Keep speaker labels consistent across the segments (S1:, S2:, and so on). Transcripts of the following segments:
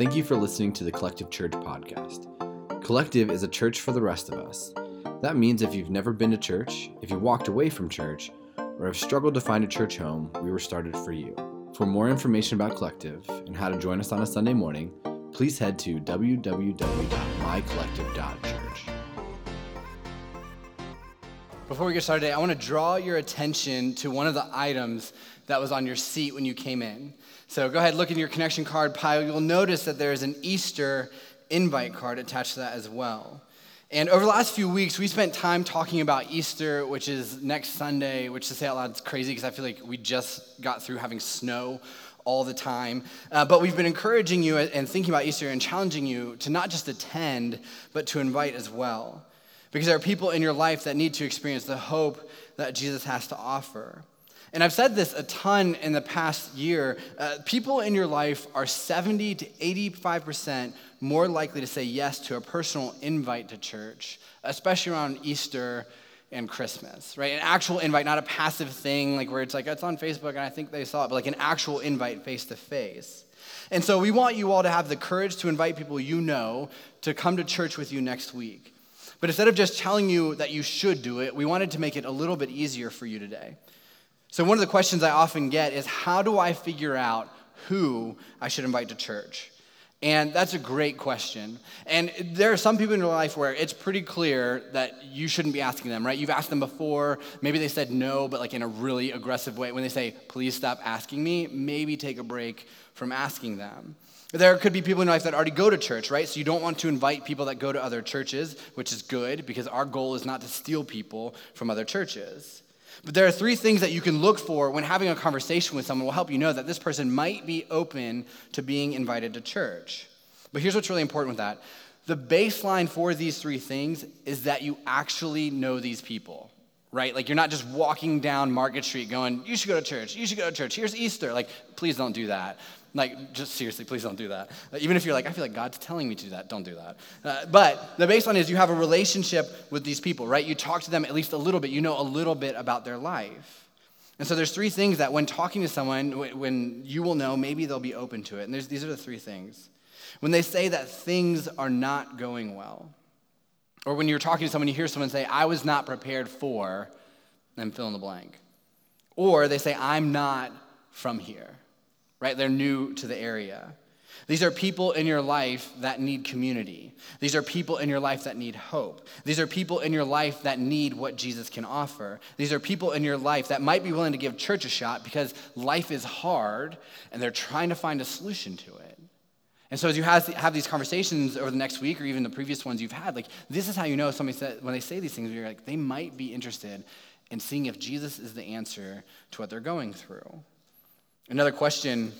S1: Thank you for listening to the Collective Church podcast. Collective is a church for the rest of us. That means if you've never been to church, if you walked away from church, or have struggled to find a church home, we were started for you. For more information about Collective and how to join us on a Sunday morning, please head to www.mycollective.church.
S2: Before we get started today, I want to draw your attention to one of the items that was on your seat when you came in. So go ahead, look in your connection card pile. You'll notice that there is an Easter invite card attached to that as well. And over the last few weeks, we spent time talking about Easter, which is next Sunday, which to say out loud is crazy because I feel like we just got through having snow all the time. Uh, but we've been encouraging you and thinking about Easter and challenging you to not just attend, but to invite as well. Because there are people in your life that need to experience the hope that Jesus has to offer. And I've said this a ton in the past year. Uh, people in your life are 70 to 85% more likely to say yes to a personal invite to church, especially around Easter and Christmas, right? An actual invite, not a passive thing like where it's like, it's on Facebook and I think they saw it, but like an actual invite face to face. And so we want you all to have the courage to invite people you know to come to church with you next week. But instead of just telling you that you should do it, we wanted to make it a little bit easier for you today. So, one of the questions I often get is how do I figure out who I should invite to church? And that's a great question. And there are some people in your life where it's pretty clear that you shouldn't be asking them, right? You've asked them before, maybe they said no, but like in a really aggressive way. When they say, please stop asking me, maybe take a break from asking them. There could be people in your life that already go to church, right? So you don't want to invite people that go to other churches, which is good because our goal is not to steal people from other churches. But there are three things that you can look for when having a conversation with someone will help you know that this person might be open to being invited to church. But here's what's really important with that the baseline for these three things is that you actually know these people, right? Like you're not just walking down Market Street going, you should go to church, you should go to church, here's Easter. Like, please don't do that. Like, just seriously, please don't do that. Even if you're like, I feel like God's telling me to do that, don't do that. Uh, but the baseline is you have a relationship with these people, right? You talk to them at least a little bit, you know a little bit about their life. And so there's three things that when talking to someone, when you will know, maybe they'll be open to it. And these are the three things. When they say that things are not going well, or when you're talking to someone, you hear someone say, I was not prepared for, and fill in the blank. Or they say, I'm not from here right? They're new to the area. These are people in your life that need community. These are people in your life that need hope. These are people in your life that need what Jesus can offer. These are people in your life that might be willing to give church a shot because life is hard and they're trying to find a solution to it. And so, as you have these conversations over the next week or even the previous ones you've had, like this is how you know somebody said, when they say these things, you're like, they might be interested in seeing if Jesus is the answer to what they're going through. Another question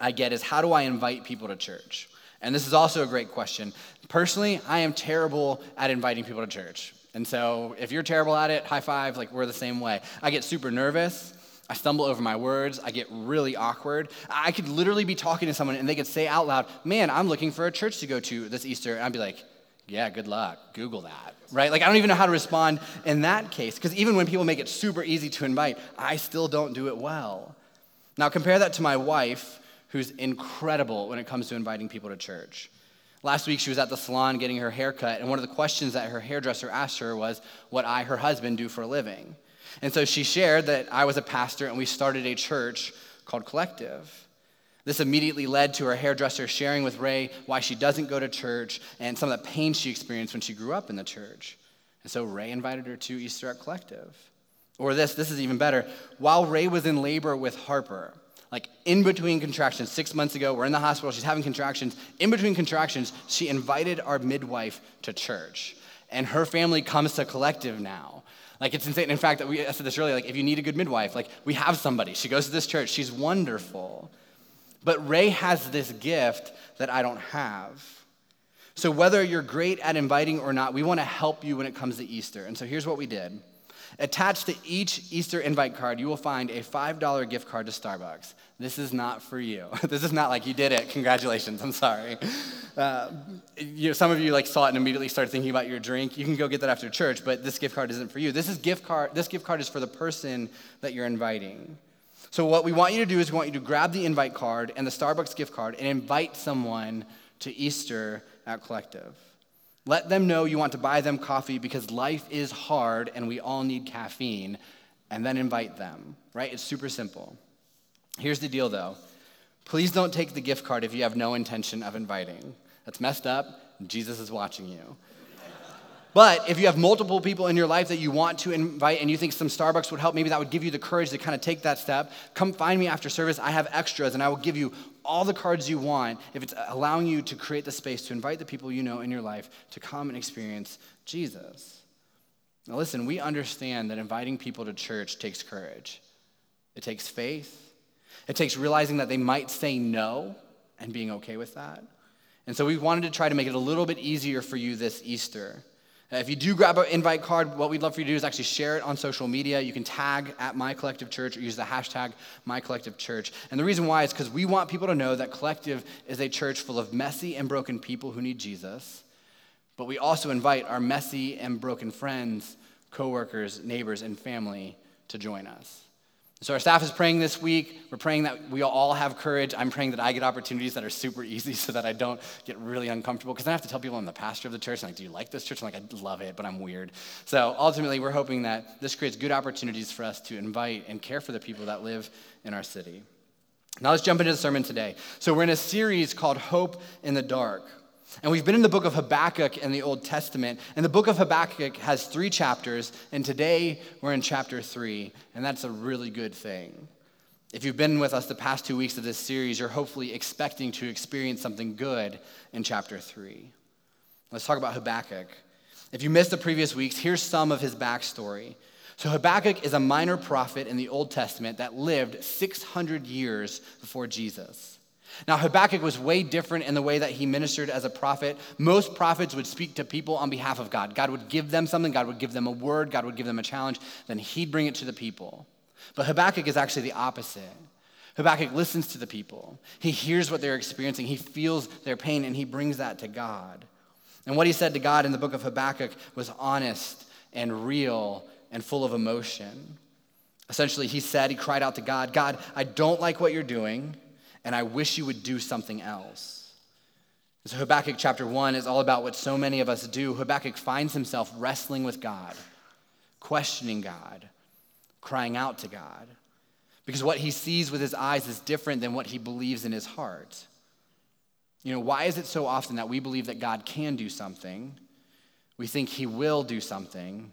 S2: I get is how do I invite people to church? And this is also a great question. Personally, I am terrible at inviting people to church. And so if you're terrible at it, high five, like we're the same way. I get super nervous. I stumble over my words. I get really awkward. I could literally be talking to someone and they could say out loud, Man, I'm looking for a church to go to this Easter. And I'd be like, Yeah, good luck. Google that. Right? Like, I don't even know how to respond in that case. Because even when people make it super easy to invite, I still don't do it well. Now, compare that to my wife, who's incredible when it comes to inviting people to church. Last week, she was at the salon getting her hair cut, and one of the questions that her hairdresser asked her was what I, her husband, do for a living. And so she shared that I was a pastor and we started a church called Collective. This immediately led to her hairdresser sharing with Ray why she doesn't go to church and some of the pain she experienced when she grew up in the church. And so Ray invited her to Easter at Collective. Or this, this is even better. While Ray was in labor with Harper, like in between contractions, six months ago, we're in the hospital, she's having contractions. In between contractions, she invited our midwife to church. And her family comes to collective now. Like it's insane. In fact, we, I said this earlier, like if you need a good midwife, like we have somebody. She goes to this church, she's wonderful. But Ray has this gift that I don't have. So whether you're great at inviting or not, we want to help you when it comes to Easter. And so here's what we did. Attached to each Easter invite card, you will find a $5 gift card to Starbucks. This is not for you. this is not like you did it. Congratulations. I'm sorry. Uh, you know, some of you like saw it and immediately started thinking about your drink. You can go get that after church, but this gift card isn't for you. This is gift card. This gift card is for the person that you're inviting. So, what we want you to do is we want you to grab the invite card and the Starbucks gift card and invite someone to Easter at Collective. Let them know you want to buy them coffee because life is hard and we all need caffeine, and then invite them, right? It's super simple. Here's the deal though please don't take the gift card if you have no intention of inviting. That's messed up. Jesus is watching you. But if you have multiple people in your life that you want to invite and you think some Starbucks would help, maybe that would give you the courage to kind of take that step. Come find me after service. I have extras and I will give you all the cards you want if it's allowing you to create the space to invite the people you know in your life to come and experience Jesus. Now, listen, we understand that inviting people to church takes courage, it takes faith, it takes realizing that they might say no and being okay with that. And so we wanted to try to make it a little bit easier for you this Easter. Uh, if you do grab an invite card, what we'd love for you to do is actually share it on social media. You can tag at My Collective Church or use the hashtag My Collective Church. And the reason why is because we want people to know that Collective is a church full of messy and broken people who need Jesus. But we also invite our messy and broken friends, coworkers, neighbors, and family to join us. So our staff is praying this week. We're praying that we all have courage. I'm praying that I get opportunities that are super easy so that I don't get really uncomfortable. Because I have to tell people I'm the pastor of the church. I'm like, do you like this church? I'm like, I love it, but I'm weird. So ultimately, we're hoping that this creates good opportunities for us to invite and care for the people that live in our city. Now let's jump into the sermon today. So we're in a series called Hope in the Dark. And we've been in the book of Habakkuk in the Old Testament. And the book of Habakkuk has three chapters. And today we're in chapter three. And that's a really good thing. If you've been with us the past two weeks of this series, you're hopefully expecting to experience something good in chapter three. Let's talk about Habakkuk. If you missed the previous weeks, here's some of his backstory. So, Habakkuk is a minor prophet in the Old Testament that lived 600 years before Jesus. Now, Habakkuk was way different in the way that he ministered as a prophet. Most prophets would speak to people on behalf of God. God would give them something, God would give them a word, God would give them a challenge, then he'd bring it to the people. But Habakkuk is actually the opposite. Habakkuk listens to the people. He hears what they're experiencing, he feels their pain, and he brings that to God. And what he said to God in the book of Habakkuk was honest and real and full of emotion. Essentially, he said, he cried out to God, God, I don't like what you're doing and I wish you would do something else. So, Habakkuk chapter 1 is all about what so many of us do. Habakkuk finds himself wrestling with God, questioning God, crying out to God, because what he sees with his eyes is different than what he believes in his heart. You know, why is it so often that we believe that God can do something, we think he will do something,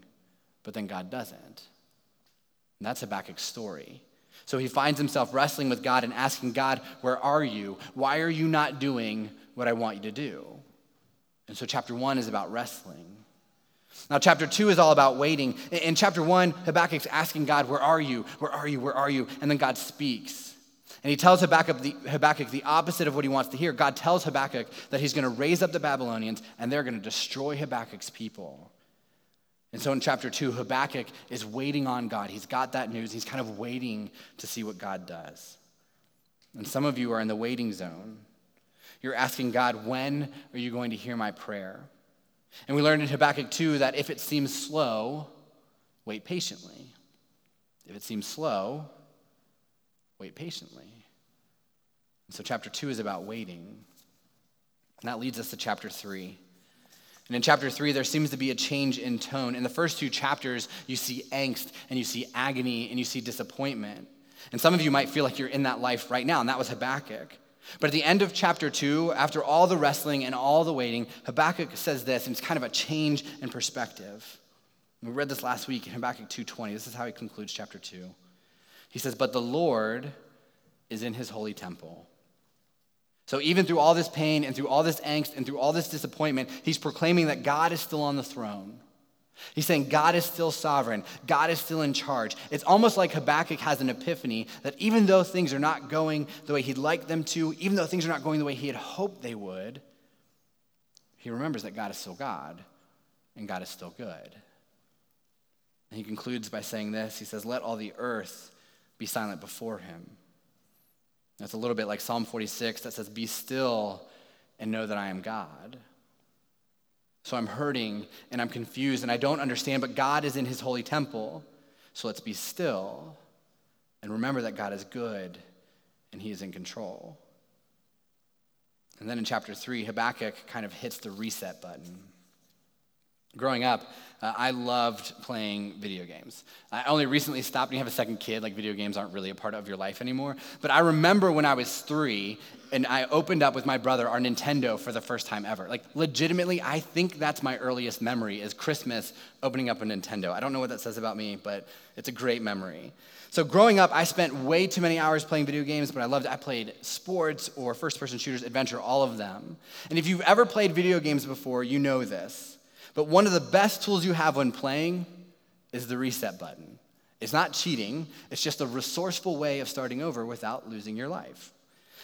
S2: but then God doesn't? And that's Habakkuk's story. So he finds himself wrestling with God and asking God, Where are you? Why are you not doing what I want you to do? And so chapter one is about wrestling. Now, chapter two is all about waiting. In chapter one, Habakkuk's asking God, Where are you? Where are you? Where are you? And then God speaks. And he tells Habakkuk the, Habakkuk the opposite of what he wants to hear. God tells Habakkuk that he's going to raise up the Babylonians and they're going to destroy Habakkuk's people. And so in chapter two, Habakkuk is waiting on God. He's got that news. He's kind of waiting to see what God does. And some of you are in the waiting zone. You're asking God, when are you going to hear my prayer? And we learned in Habakkuk 2 that if it seems slow, wait patiently. If it seems slow, wait patiently. So chapter 2 is about waiting. And that leads us to chapter 3. And in chapter three, there seems to be a change in tone. In the first two chapters, you see angst and you see agony and you see disappointment. And some of you might feel like you're in that life right now, and that was Habakkuk. But at the end of chapter two, after all the wrestling and all the waiting, Habakkuk says this, and it's kind of a change in perspective. We read this last week in Habakkuk 2:20. This is how he concludes chapter 2. He says, "But the Lord is in his holy temple. So, even through all this pain and through all this angst and through all this disappointment, he's proclaiming that God is still on the throne. He's saying God is still sovereign, God is still in charge. It's almost like Habakkuk has an epiphany that even though things are not going the way he'd like them to, even though things are not going the way he had hoped they would, he remembers that God is still God and God is still good. And he concludes by saying this He says, Let all the earth be silent before him. That's a little bit like Psalm 46 that says, Be still and know that I am God. So I'm hurting and I'm confused and I don't understand, but God is in his holy temple. So let's be still and remember that God is good and he is in control. And then in chapter 3, Habakkuk kind of hits the reset button. Growing up, uh, I loved playing video games. I only recently stopped. When you have a second kid, like video games aren't really a part of your life anymore. But I remember when I was three and I opened up with my brother our Nintendo for the first time ever. Like, legitimately, I think that's my earliest memory is Christmas opening up a Nintendo. I don't know what that says about me, but it's a great memory. So growing up, I spent way too many hours playing video games, but I loved. I played sports or first-person shooters, adventure, all of them. And if you've ever played video games before, you know this. But one of the best tools you have when playing is the reset button. It's not cheating, it's just a resourceful way of starting over without losing your life.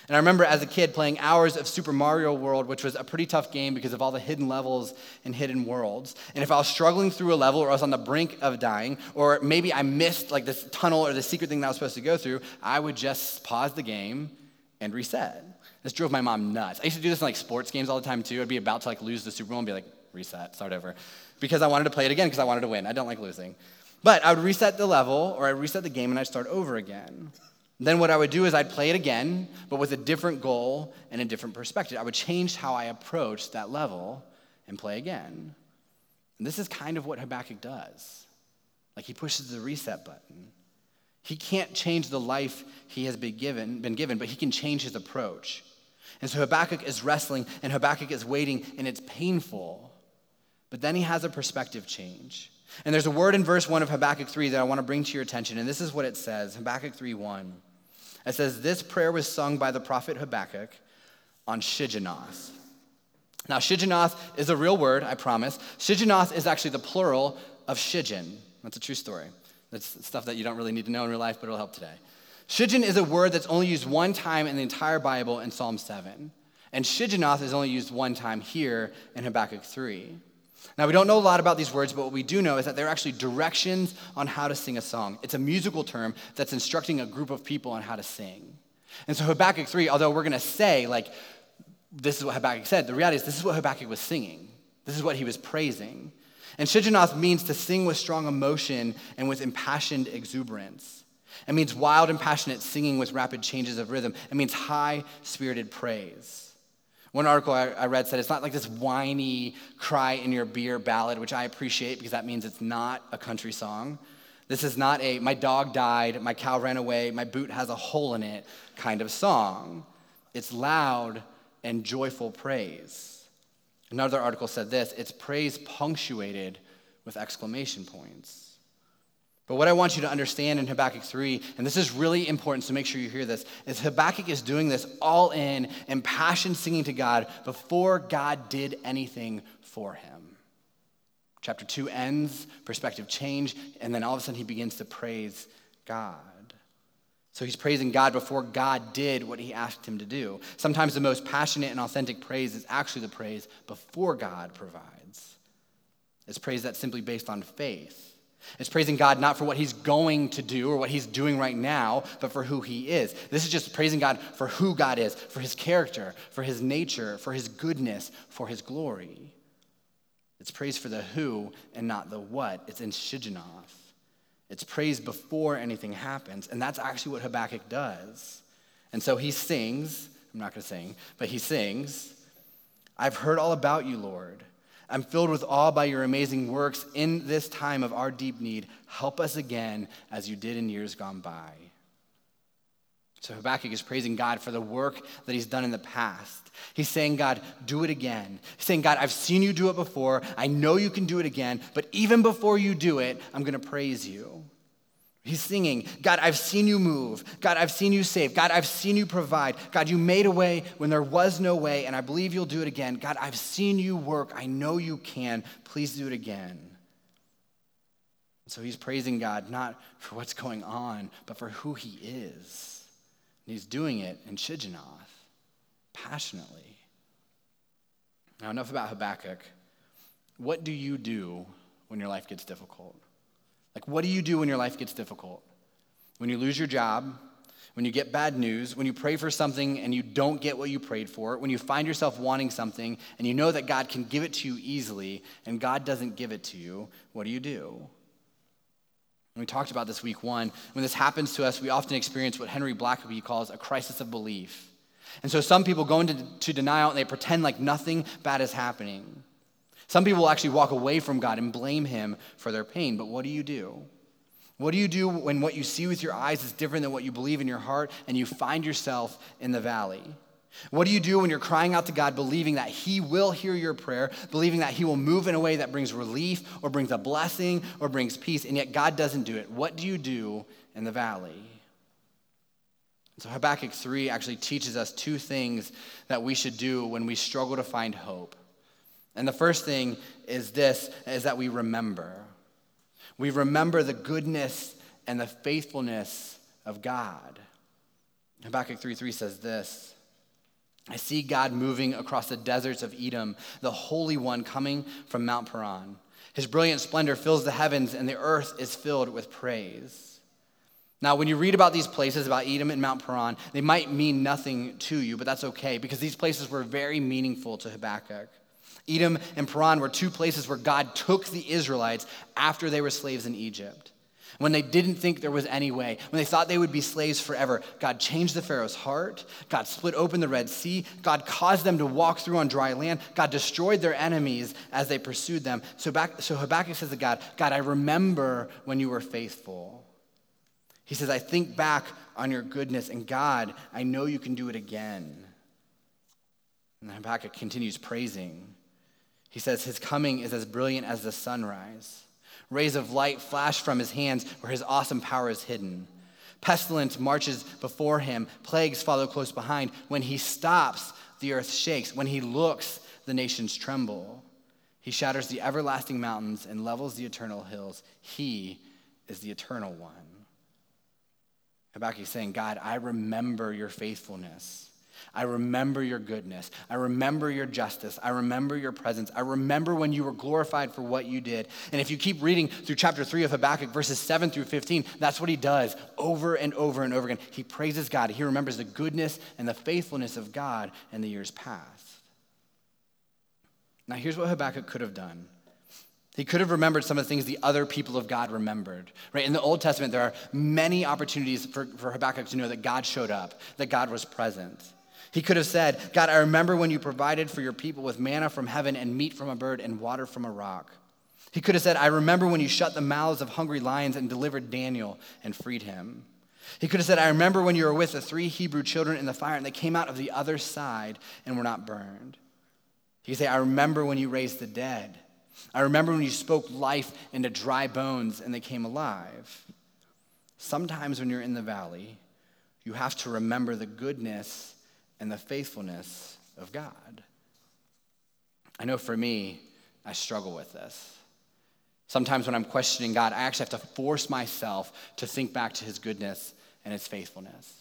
S2: And I remember as a kid playing hours of Super Mario World, which was a pretty tough game because of all the hidden levels and hidden worlds. And if I was struggling through a level or I was on the brink of dying, or maybe I missed like this tunnel or the secret thing that I was supposed to go through, I would just pause the game and reset. This drove my mom nuts. I used to do this in like sports games all the time too. I'd be about to like lose the Super Bowl and be like, reset, start over, because I wanted to play it again because I wanted to win. I don't like losing. But I would reset the level or I'd reset the game and I'd start over again. Then what I would do is I'd play it again, but with a different goal and a different perspective. I would change how I approached that level and play again. And this is kind of what Habakkuk does. Like he pushes the reset button. He can't change the life he has been given, been given, but he can change his approach. And so Habakkuk is wrestling and Habakkuk is waiting, and it's painful. But then he has a perspective change. And there's a word in verse 1 of Habakkuk 3 that I want to bring to your attention, and this is what it says Habakkuk 3 1. It says, This prayer was sung by the prophet Habakkuk on Shigionoth. Now, Shigionoth is a real word, I promise. Shigionoth is actually the plural of Shiggaion. That's a true story. That's stuff that you don't really need to know in real life, but it'll help today. Shiggaion is a word that's only used one time in the entire Bible in Psalm 7. And Shigionoth is only used one time here in Habakkuk 3. Now, we don't know a lot about these words, but what we do know is that they're actually directions on how to sing a song. It's a musical term that's instructing a group of people on how to sing. And so, Habakkuk 3, although we're going to say, like, this is what Habakkuk said, the reality is this is what Habakkuk was singing. This is what he was praising. And Shigionoth means to sing with strong emotion and with impassioned exuberance. It means wild and passionate singing with rapid changes of rhythm. It means high spirited praise. One article I, read said it's not like this whiny cry in your beer ballad, which I appreciate because that means it's not a country song. This is not a my dog died, my cow ran away, my boot has a hole in it kind of song. It's loud and joyful praise. Another article said this it's praise punctuated with exclamation points. But what I want you to understand in Habakkuk 3, and this is really important, so make sure you hear this, is Habakkuk is doing this all in and passion singing to God before God did anything for him. Chapter 2 ends, perspective change, and then all of a sudden he begins to praise God. So he's praising God before God did what he asked him to do. Sometimes the most passionate and authentic praise is actually the praise before God provides. It's praise that's simply based on faith. It's praising God not for what he's going to do or what he's doing right now, but for who he is. This is just praising God for who God is, for his character, for his nature, for his goodness, for his glory. It's praise for the who and not the what. It's in Shigionoth. It's praise before anything happens. And that's actually what Habakkuk does. And so he sings, I'm not going to sing, but he sings, I've heard all about you, Lord. I'm filled with awe by your amazing works in this time of our deep need. Help us again as you did in years gone by. So Habakkuk is praising God for the work that he's done in the past. He's saying, God, do it again. He's saying, God, I've seen you do it before. I know you can do it again, but even before you do it, I'm going to praise you. He's singing, God, I've seen you move. God, I've seen you save. God, I've seen you provide. God, you made a way when there was no way, and I believe you'll do it again. God, I've seen you work. I know you can. Please do it again. So he's praising God not for what's going on, but for who he is. And he's doing it in Shigionoth, passionately. Now, enough about Habakkuk. What do you do when your life gets difficult? Like, what do you do when your life gets difficult? When you lose your job, when you get bad news, when you pray for something and you don't get what you prayed for, when you find yourself wanting something and you know that God can give it to you easily and God doesn't give it to you, what do you do? And we talked about this week one. When this happens to us, we often experience what Henry Blackaby calls a crisis of belief. And so some people go into to denial and they pretend like nothing bad is happening. Some people actually walk away from God and blame Him for their pain. But what do you do? What do you do when what you see with your eyes is different than what you believe in your heart and you find yourself in the valley? What do you do when you're crying out to God, believing that He will hear your prayer, believing that He will move in a way that brings relief or brings a blessing or brings peace, and yet God doesn't do it? What do you do in the valley? So Habakkuk 3 actually teaches us two things that we should do when we struggle to find hope. And the first thing is this is that we remember. We remember the goodness and the faithfulness of God. Habakkuk 3 3 says this I see God moving across the deserts of Edom, the Holy One coming from Mount Paran. His brilliant splendor fills the heavens, and the earth is filled with praise. Now, when you read about these places, about Edom and Mount Paran, they might mean nothing to you, but that's okay because these places were very meaningful to Habakkuk. Edom and Paran were two places where God took the Israelites after they were slaves in Egypt. When they didn't think there was any way, when they thought they would be slaves forever, God changed the Pharaoh's heart. God split open the Red Sea. God caused them to walk through on dry land. God destroyed their enemies as they pursued them. So, back, so Habakkuk says to God, God, I remember when you were faithful. He says, I think back on your goodness, and God, I know you can do it again. And Habakkuk continues praising. He says, His coming is as brilliant as the sunrise. Rays of light flash from his hands where his awesome power is hidden. Pestilence marches before him, plagues follow close behind. When he stops, the earth shakes. When he looks, the nations tremble. He shatters the everlasting mountains and levels the eternal hills. He is the eternal one. Habakkuk is saying, God, I remember your faithfulness. I remember your goodness. I remember your justice. I remember your presence. I remember when you were glorified for what you did. And if you keep reading through chapter 3 of Habakkuk, verses 7 through 15, that's what he does over and over and over again. He praises God. He remembers the goodness and the faithfulness of God in the years past. Now, here's what Habakkuk could have done. He could have remembered some of the things the other people of God remembered. Right? In the Old Testament, there are many opportunities for, for Habakkuk to know that God showed up, that God was present. He could have said, God, I remember when you provided for your people with manna from heaven and meat from a bird and water from a rock. He could have said, I remember when you shut the mouths of hungry lions and delivered Daniel and freed him. He could have said, I remember when you were with the three Hebrew children in the fire and they came out of the other side and were not burned. He could say, I remember when you raised the dead. I remember when you spoke life into dry bones and they came alive. Sometimes when you're in the valley, you have to remember the goodness and the faithfulness of God. I know for me, I struggle with this. Sometimes when I'm questioning God, I actually have to force myself to think back to his goodness and his faithfulness.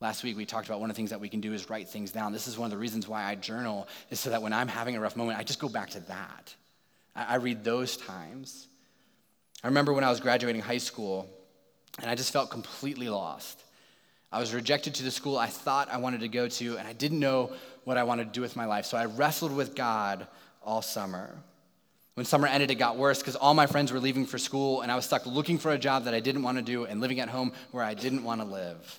S2: Last week we talked about one of the things that we can do is write things down. This is one of the reasons why I journal, is so that when I'm having a rough moment, I just go back to that. I, read those times. I remember when I was graduating high school, and I just felt completely lost. I was rejected to the school I thought I wanted to go to, and I didn't know what I wanted to do with my life. So I wrestled with God all summer. When summer ended, it got worse because all my friends were leaving for school, and I was stuck looking for a job that I didn't want to do and living at home where I didn't want to live.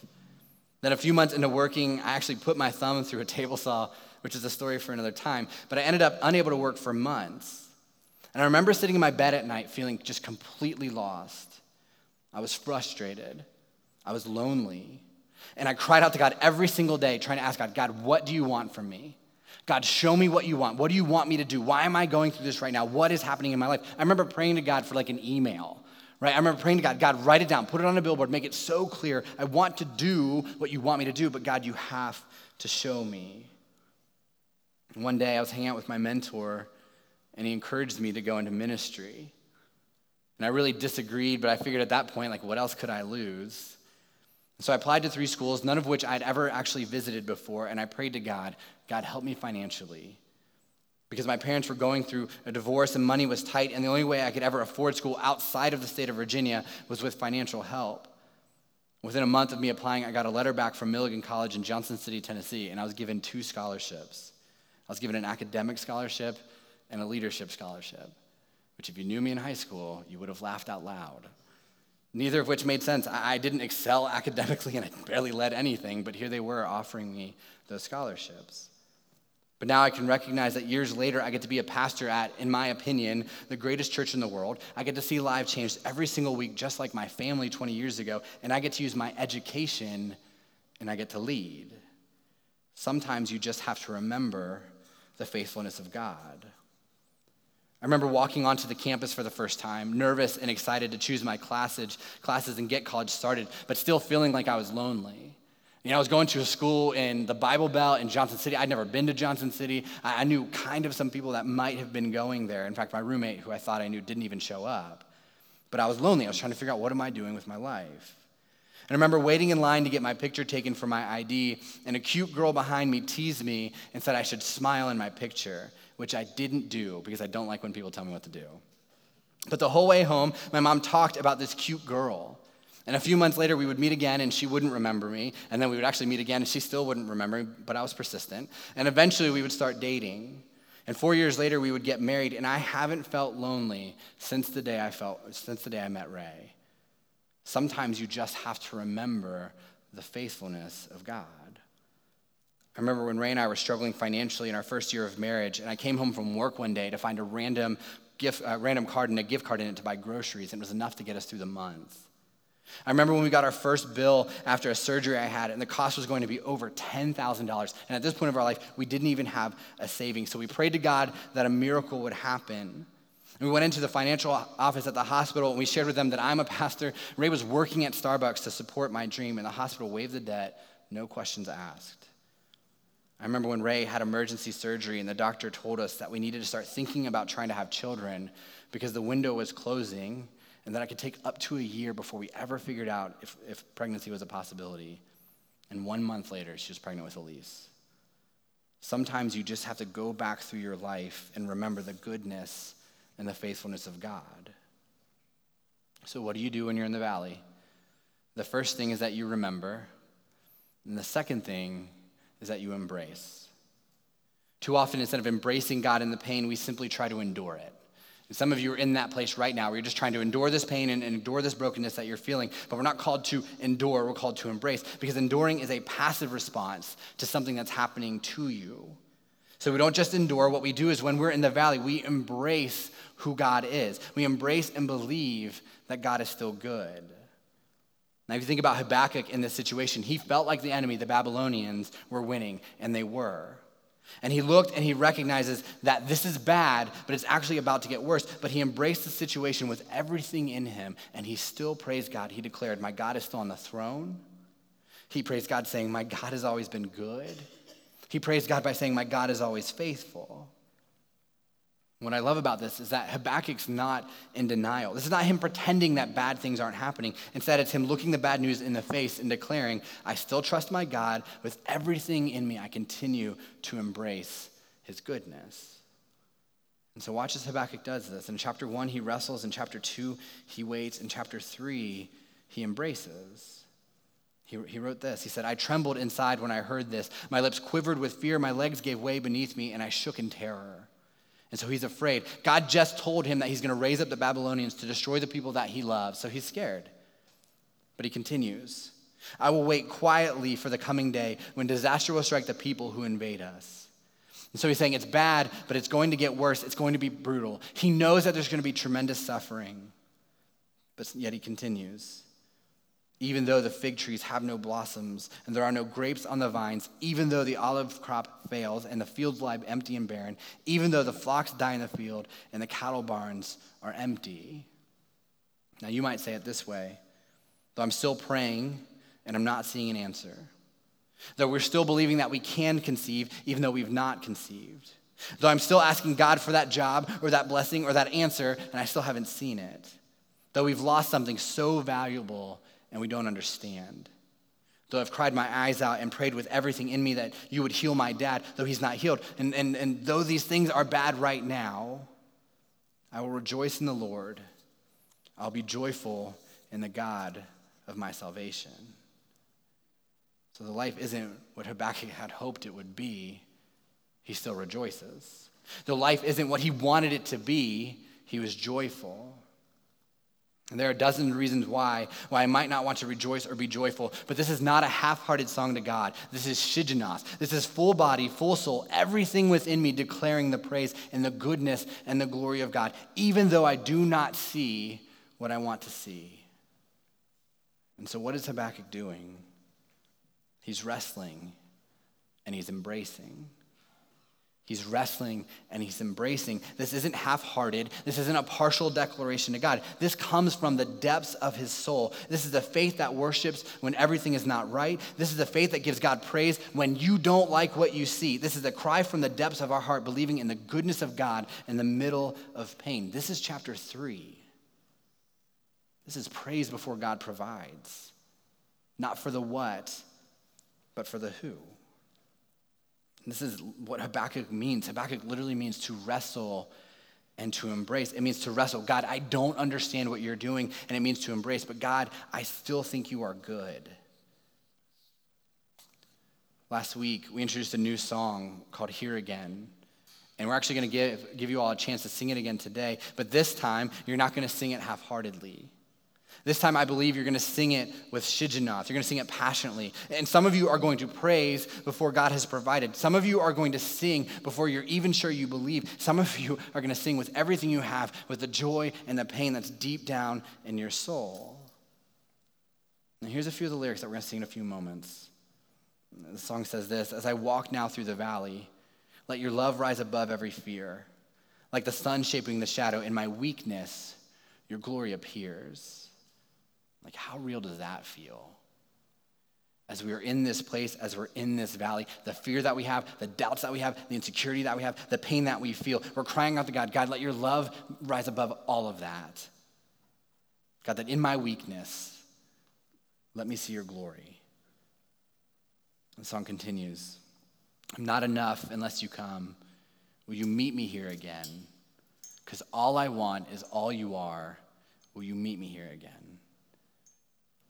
S2: Then, a few months into working, I actually put my thumb through a table saw, which is a story for another time, but I ended up unable to work for months. And I remember sitting in my bed at night feeling just completely lost. I was frustrated, I was lonely. And I cried out to God every single day, trying to ask God, God, what do you want from me? God, show me what you want. What do you want me to do? Why am I going through this right now? What is happening in my life? I remember praying to God for like an email, right? I remember praying to God, God, write it down, put it on a billboard, make it so clear. I want to do what you want me to do, but God, you have to show me. One day I was hanging out with my mentor, and he encouraged me to go into ministry. And I really disagreed, but I figured at that point, like, what else could I lose? So I applied to three schools, none of which I'd ever actually visited before, and I prayed to God, God, help me financially. Because my parents were going through a divorce and money was tight, and the only way I could ever afford school outside of the state of Virginia was with financial help. Within a month of me applying, I got a letter back from Milligan College in Johnson City, Tennessee, and I was given two scholarships. I was given an academic scholarship and a leadership scholarship, which, if you knew me in high school, you would have laughed out loud. Neither of which made sense. I didn't excel academically and I barely led anything, but here they were offering me those scholarships. But now I can recognize that years later, I get to be a pastor at, in my opinion, the greatest church in the world. I get to see lives changed every single week, just like my family 20 years ago. And I get to use my education and I get to lead. Sometimes you just have to remember the faithfulness of God. I remember walking onto the campus for the first time, nervous and excited to choose my classes, classes and get college started, but still feeling like I was lonely. You know, I was going to a school in the Bible Belt in Johnson City. I'd never been to Johnson City. I knew kind of some people that might have been going there. In fact, my roommate, who I thought I knew, didn't even show up. But I was lonely. I was trying to figure out what am I doing with my life. And I remember waiting in line to get my picture taken for my ID, and a cute girl behind me teased me and said I should smile in my picture, which I didn't do because I don't like when people tell me what to do. But the whole way home, my mom talked about this cute girl. And a few months later, we would meet again, and she wouldn't remember me. And then we would actually meet again, and she still wouldn't remember me, but I was persistent. And eventually, we would start dating. And four years later, we would get married, and I haven't felt lonely since the day I felt since the day I met Ray. Sometimes you just have to remember the faithfulness of God. I remember when Ray and I were struggling financially in our first year of marriage, and I came home from work one day to find a random gift, uh, random card and a gift card in it to buy groceries, and it was enough to get us through the month. I remember when we got our first bill after a surgery I had, and the cost was going to be over $10,000. And at this point of our life, we didn't even have a savings. So we prayed to God that a miracle would happen. And we went into the financial office at the hospital and we shared with them that I'm a pastor. Ray was working at Starbucks to support my dream, and the hospital waived the debt, no questions asked. I remember when Ray had emergency surgery and the doctor told us that we needed to start thinking about trying to have children because the window was closing and that I could take up to a year before we ever figured out if, if pregnancy was a possibility. And one month later, she was pregnant with Elise. Sometimes you just have to go back through your life and remember the goodness and the faithfulness of God. So, what do you do when you're in the valley? The first thing is that you remember, and the second thing is that you embrace. Too often, instead of embracing God in the pain, we simply try to endure it. And some of you are in that place right now where you're just trying to endure this pain and, endure this brokenness that you're feeling. But we're not called to endure, we're called to embrace because enduring is a passive response to something that's happening to you. So we don't just endure. What we do is when we're in the valley, we embrace who God is. We embrace and believe that God is still good. Now, if you think about Habakkuk in this situation, he felt like the enemy, the Babylonians, were winning, and they were. And he looked and he recognizes that this is bad, but it's actually about to get worse. But he embraced the situation with everything in him, and he still praised God. He declared, My God is still on the throne. He praised God, saying, My God has always been good. He praised God by saying, My God is always faithful. What I love about this is that Habakkuk's not in denial. This is not him pretending that bad things aren't happening. Instead, it's him looking the bad news in the face and declaring, I still trust my God with everything in me. I continue to embrace his goodness. And so, watch as Habakkuk does this. In chapter one, he wrestles. In chapter two, he waits. In chapter three, he embraces. He, he wrote this. He said, I trembled inside when I heard this. My lips quivered with fear. My legs gave way beneath me, and I shook in terror. And so he's afraid. God just told him that he's going to raise up the Babylonians to destroy the people that he loves. So he's scared. But he continues I will wait quietly for the coming day when disaster will strike the people who invade us. And so he's saying it's bad, but it's going to get worse. It's going to be brutal. He knows that there's going to be tremendous suffering. But yet he continues even though the fig trees have no blossoms and there are no grapes on the vines, even though the olive crop fails and the fields lie empty and barren, even though the flocks die in the field and the cattle barns are empty. Now, you might say it this way though I'm still praying and I'm not seeing an answer, though we're still believing that we can conceive, even though we've not conceived, though I'm still asking God for that job or that blessing or that answer and I still haven't seen it, though we've lost something so valuable and we don't understand. Though I've cried my eyes out and prayed with everything in me that you would heal my dad, though he's not healed. And, and, and though these things are bad right now, I will rejoice in the Lord. I'll be joyful in the God of my salvation. So the life isn't what Habakkuk had hoped it would be. He still rejoices. The life isn't what he wanted it to be. He was joyful. And there are dozens of reasons why, why I might not want to rejoice or be joyful, but this is not a half-hearted song to God. This is Shigionoth. This is full body, full soul, everything within me declaring the praise and the goodness and the glory of God, even though I do not see what I want to see. And so what is Habakkuk doing? He's wrestling and he's embracing. He's wrestling and he's embracing. This isn't half hearted. This isn't a partial declaration to God. This comes from the depths of his soul. This is a faith that worships when everything is not right. This is a faith that gives God praise when you don't like what you see. This is a cry from the depths of our heart, believing in the goodness of God in the middle of pain. This is chapter three. This is praise before God provides, not for the what, but for the who. This is what Habakkuk means. Habakkuk literally means to wrestle and to embrace. It means to wrestle. God, I don't understand what you're doing, and it means to embrace, but God, I still think you are good. Last week, we introduced a new song called Here Again. And we're actually going to give, give you all a chance to sing it again today. But this time, you're not going to sing it half heartedly. This time, I believe you're going to sing it with Shigionoth. You're going to sing it passionately. And some of you are going to praise before God has provided. Some of you are going to sing before you're even sure you believe. Some of you are going to sing with everything you have, with the joy and the pain that's deep down in your soul. And here's a few of the lyrics that we're going to sing in a few moments. The song says this As I walk now through the valley, let your love rise above every fear. Like the sun shaping the shadow, in my weakness, your glory appears. Like, how real does that feel? As we are in this place, as we're in this valley, the fear that we have, the doubts that we have, the insecurity that we have, the pain that we feel, we're crying out to God, God, let your love rise above all of that. God, that in my weakness, let me see your glory. The song continues I'm not enough unless you come. Will you meet me here again? Because all I want is all you are. Will you meet me here again?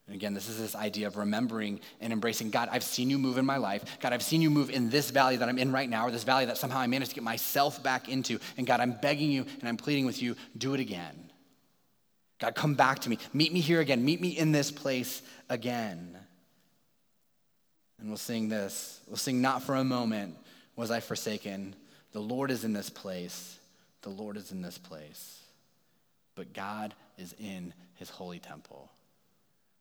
S2: And again, this is this idea of remembering and embracing God, I've seen you move in my life. God, I've seen you move in this valley that I'm in right now, or this valley that somehow I managed to get myself back into. And God, I'm begging you and I'm pleading with you, do it again. God, come back to me. Meet me here again. Meet me in this place again. And we'll sing this. We'll sing, Not for a moment was I forsaken. The Lord is in this place. The Lord is in this place. But God is in his holy temple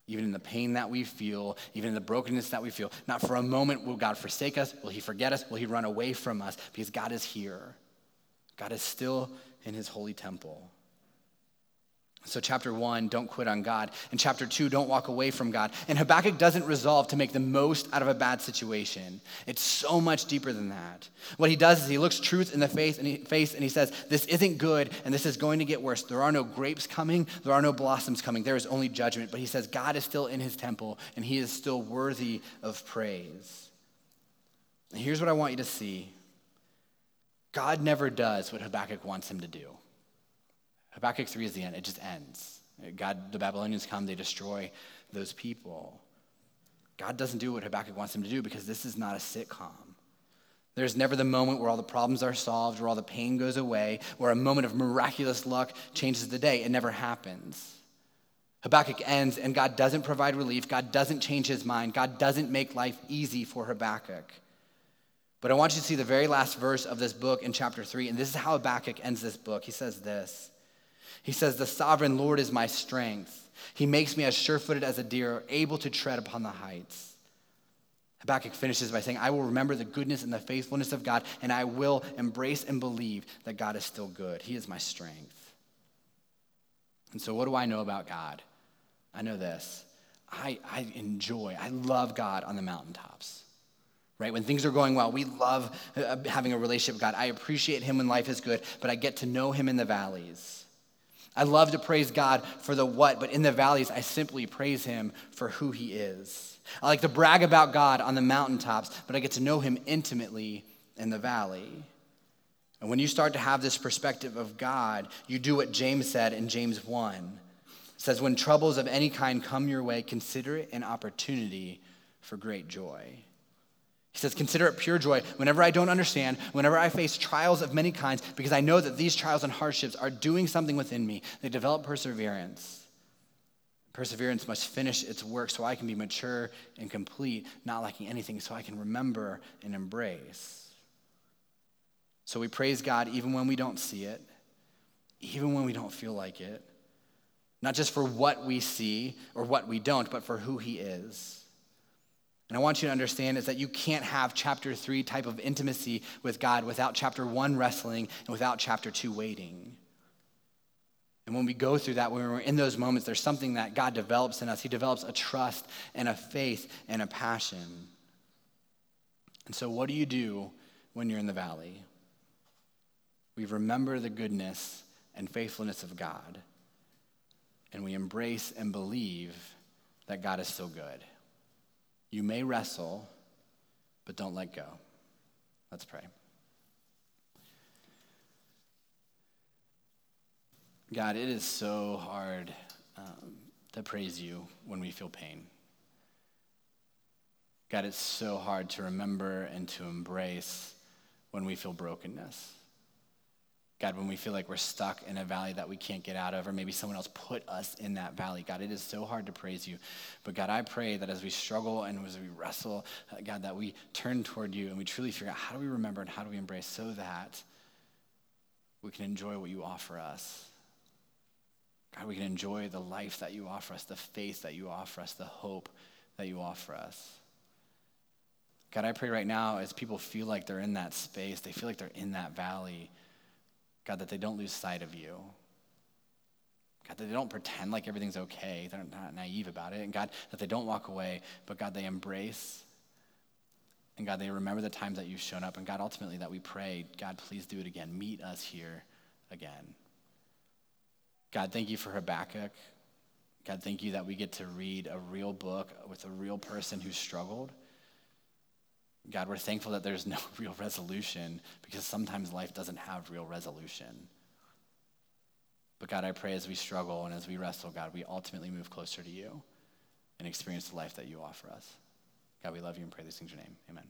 S2: even in the pain that we feel, even in the brokenness that we feel. Not for a moment will God forsake us, will He forget us, will He run away from us, because God is here. God is still in His holy temple. So, chapter one, don't quit on God. And chapter two, don't walk away from God. And Habakkuk doesn't resolve to make the most out of a bad situation. It's so much deeper than that. What he does is he looks truth in the face and, he, face and he says, This isn't good and this is going to get worse. There are no grapes coming, there are no blossoms coming. There is only judgment. But he says, God is still in his temple and he is still worthy of praise. And here's what I want you to see God never does what Habakkuk wants him to do. Habakkuk 3 is the end. It just ends. God, the Babylonians come, they destroy those people. God doesn't do what Habakkuk wants him to do because this is not a sitcom. There's never the moment where all the problems are solved, where all the pain goes away, where a moment of miraculous luck changes the day. It never happens. Habakkuk ends, and God doesn't provide relief. God doesn't change his mind. God doesn't make life easy for Habakkuk. But I want you to see the very last verse of this book in chapter 3, and this is how Habakkuk ends this book. He says this he says, The sovereign Lord is my strength. He makes me as sure footed as a deer, able to tread upon the heights. Habakkuk finishes by saying, I will remember the goodness and the faithfulness of God, and I will embrace and believe that God is still good. He is my strength. And so, what do I know about God? I know this. I, I enjoy, I love God on the mountaintops. Right? When things are going well, we love uh, having a relationship with God. I appreciate Him when life is good, but I get to know Him in the valleys. I love to praise God for the what, but in the valleys, I simply praise Him for who He is. I like to brag about God on the mountaintops, but I get to know Him intimately in the valley. And when you start to have this perspective of God, you do what James said in James 1. It says, When troubles of any kind come your way, consider it an opportunity for great joy. He says, Consider it pure joy whenever I don't understand, whenever I face trials of many kinds, because I know that these trials and hardships are doing something within me. They develop perseverance. Perseverance must finish its work so I can be mature and complete, not lacking anything, so I can remember and embrace. So we praise God even when we don't see it, even when we don't feel like it, not just for what we see or what we don't, but for who He is. And I want you to understand is that you can't have chapter three type of intimacy with God without chapter one wrestling and without chapter two waiting. And when we go through that, when we're in those moments, there's something that God develops in us. He develops a trust and a faith and a passion. And so, what do you do when you're in the valley? We remember the goodness and faithfulness of God, and we embrace and believe that God is still good. You may wrestle, but don't let go. Let's pray. God, it is so hard um, to praise you when we feel pain. God, it's so hard to remember and to embrace when we feel brokenness. God, when we feel like we're stuck in a valley that we can't get out of, or maybe someone else put us in that valley. God, it is so hard to praise you. But God, I pray that as we struggle and as we wrestle, uh, God, that we turn toward you and we truly figure out how do we remember and how do we embrace so that we can enjoy what you offer us. God, we can enjoy the life that you offer us, the faith that you offer us, the hope that you offer us. God, I pray right now as people feel like they're in that space, they feel like they're in that valley, God, that they don't lose sight of you. God, that they don't pretend like everything's okay. They're not naive about it. And God, that they don't walk away, but God, they embrace. And God, they remember the times that you've shown up. And God, ultimately, that we pray, God, please do it again. Meet us here again. God, thank you for Habakkuk. God, thank you that we get to read a real book with a real person who struggled. God, we're thankful that there's no real resolution because sometimes life doesn't have real resolution. But God, I pray as we struggle and as we wrestle, God, we ultimately move closer to you and experience the life that you offer us. God, we love you and pray these things in your name. Amen.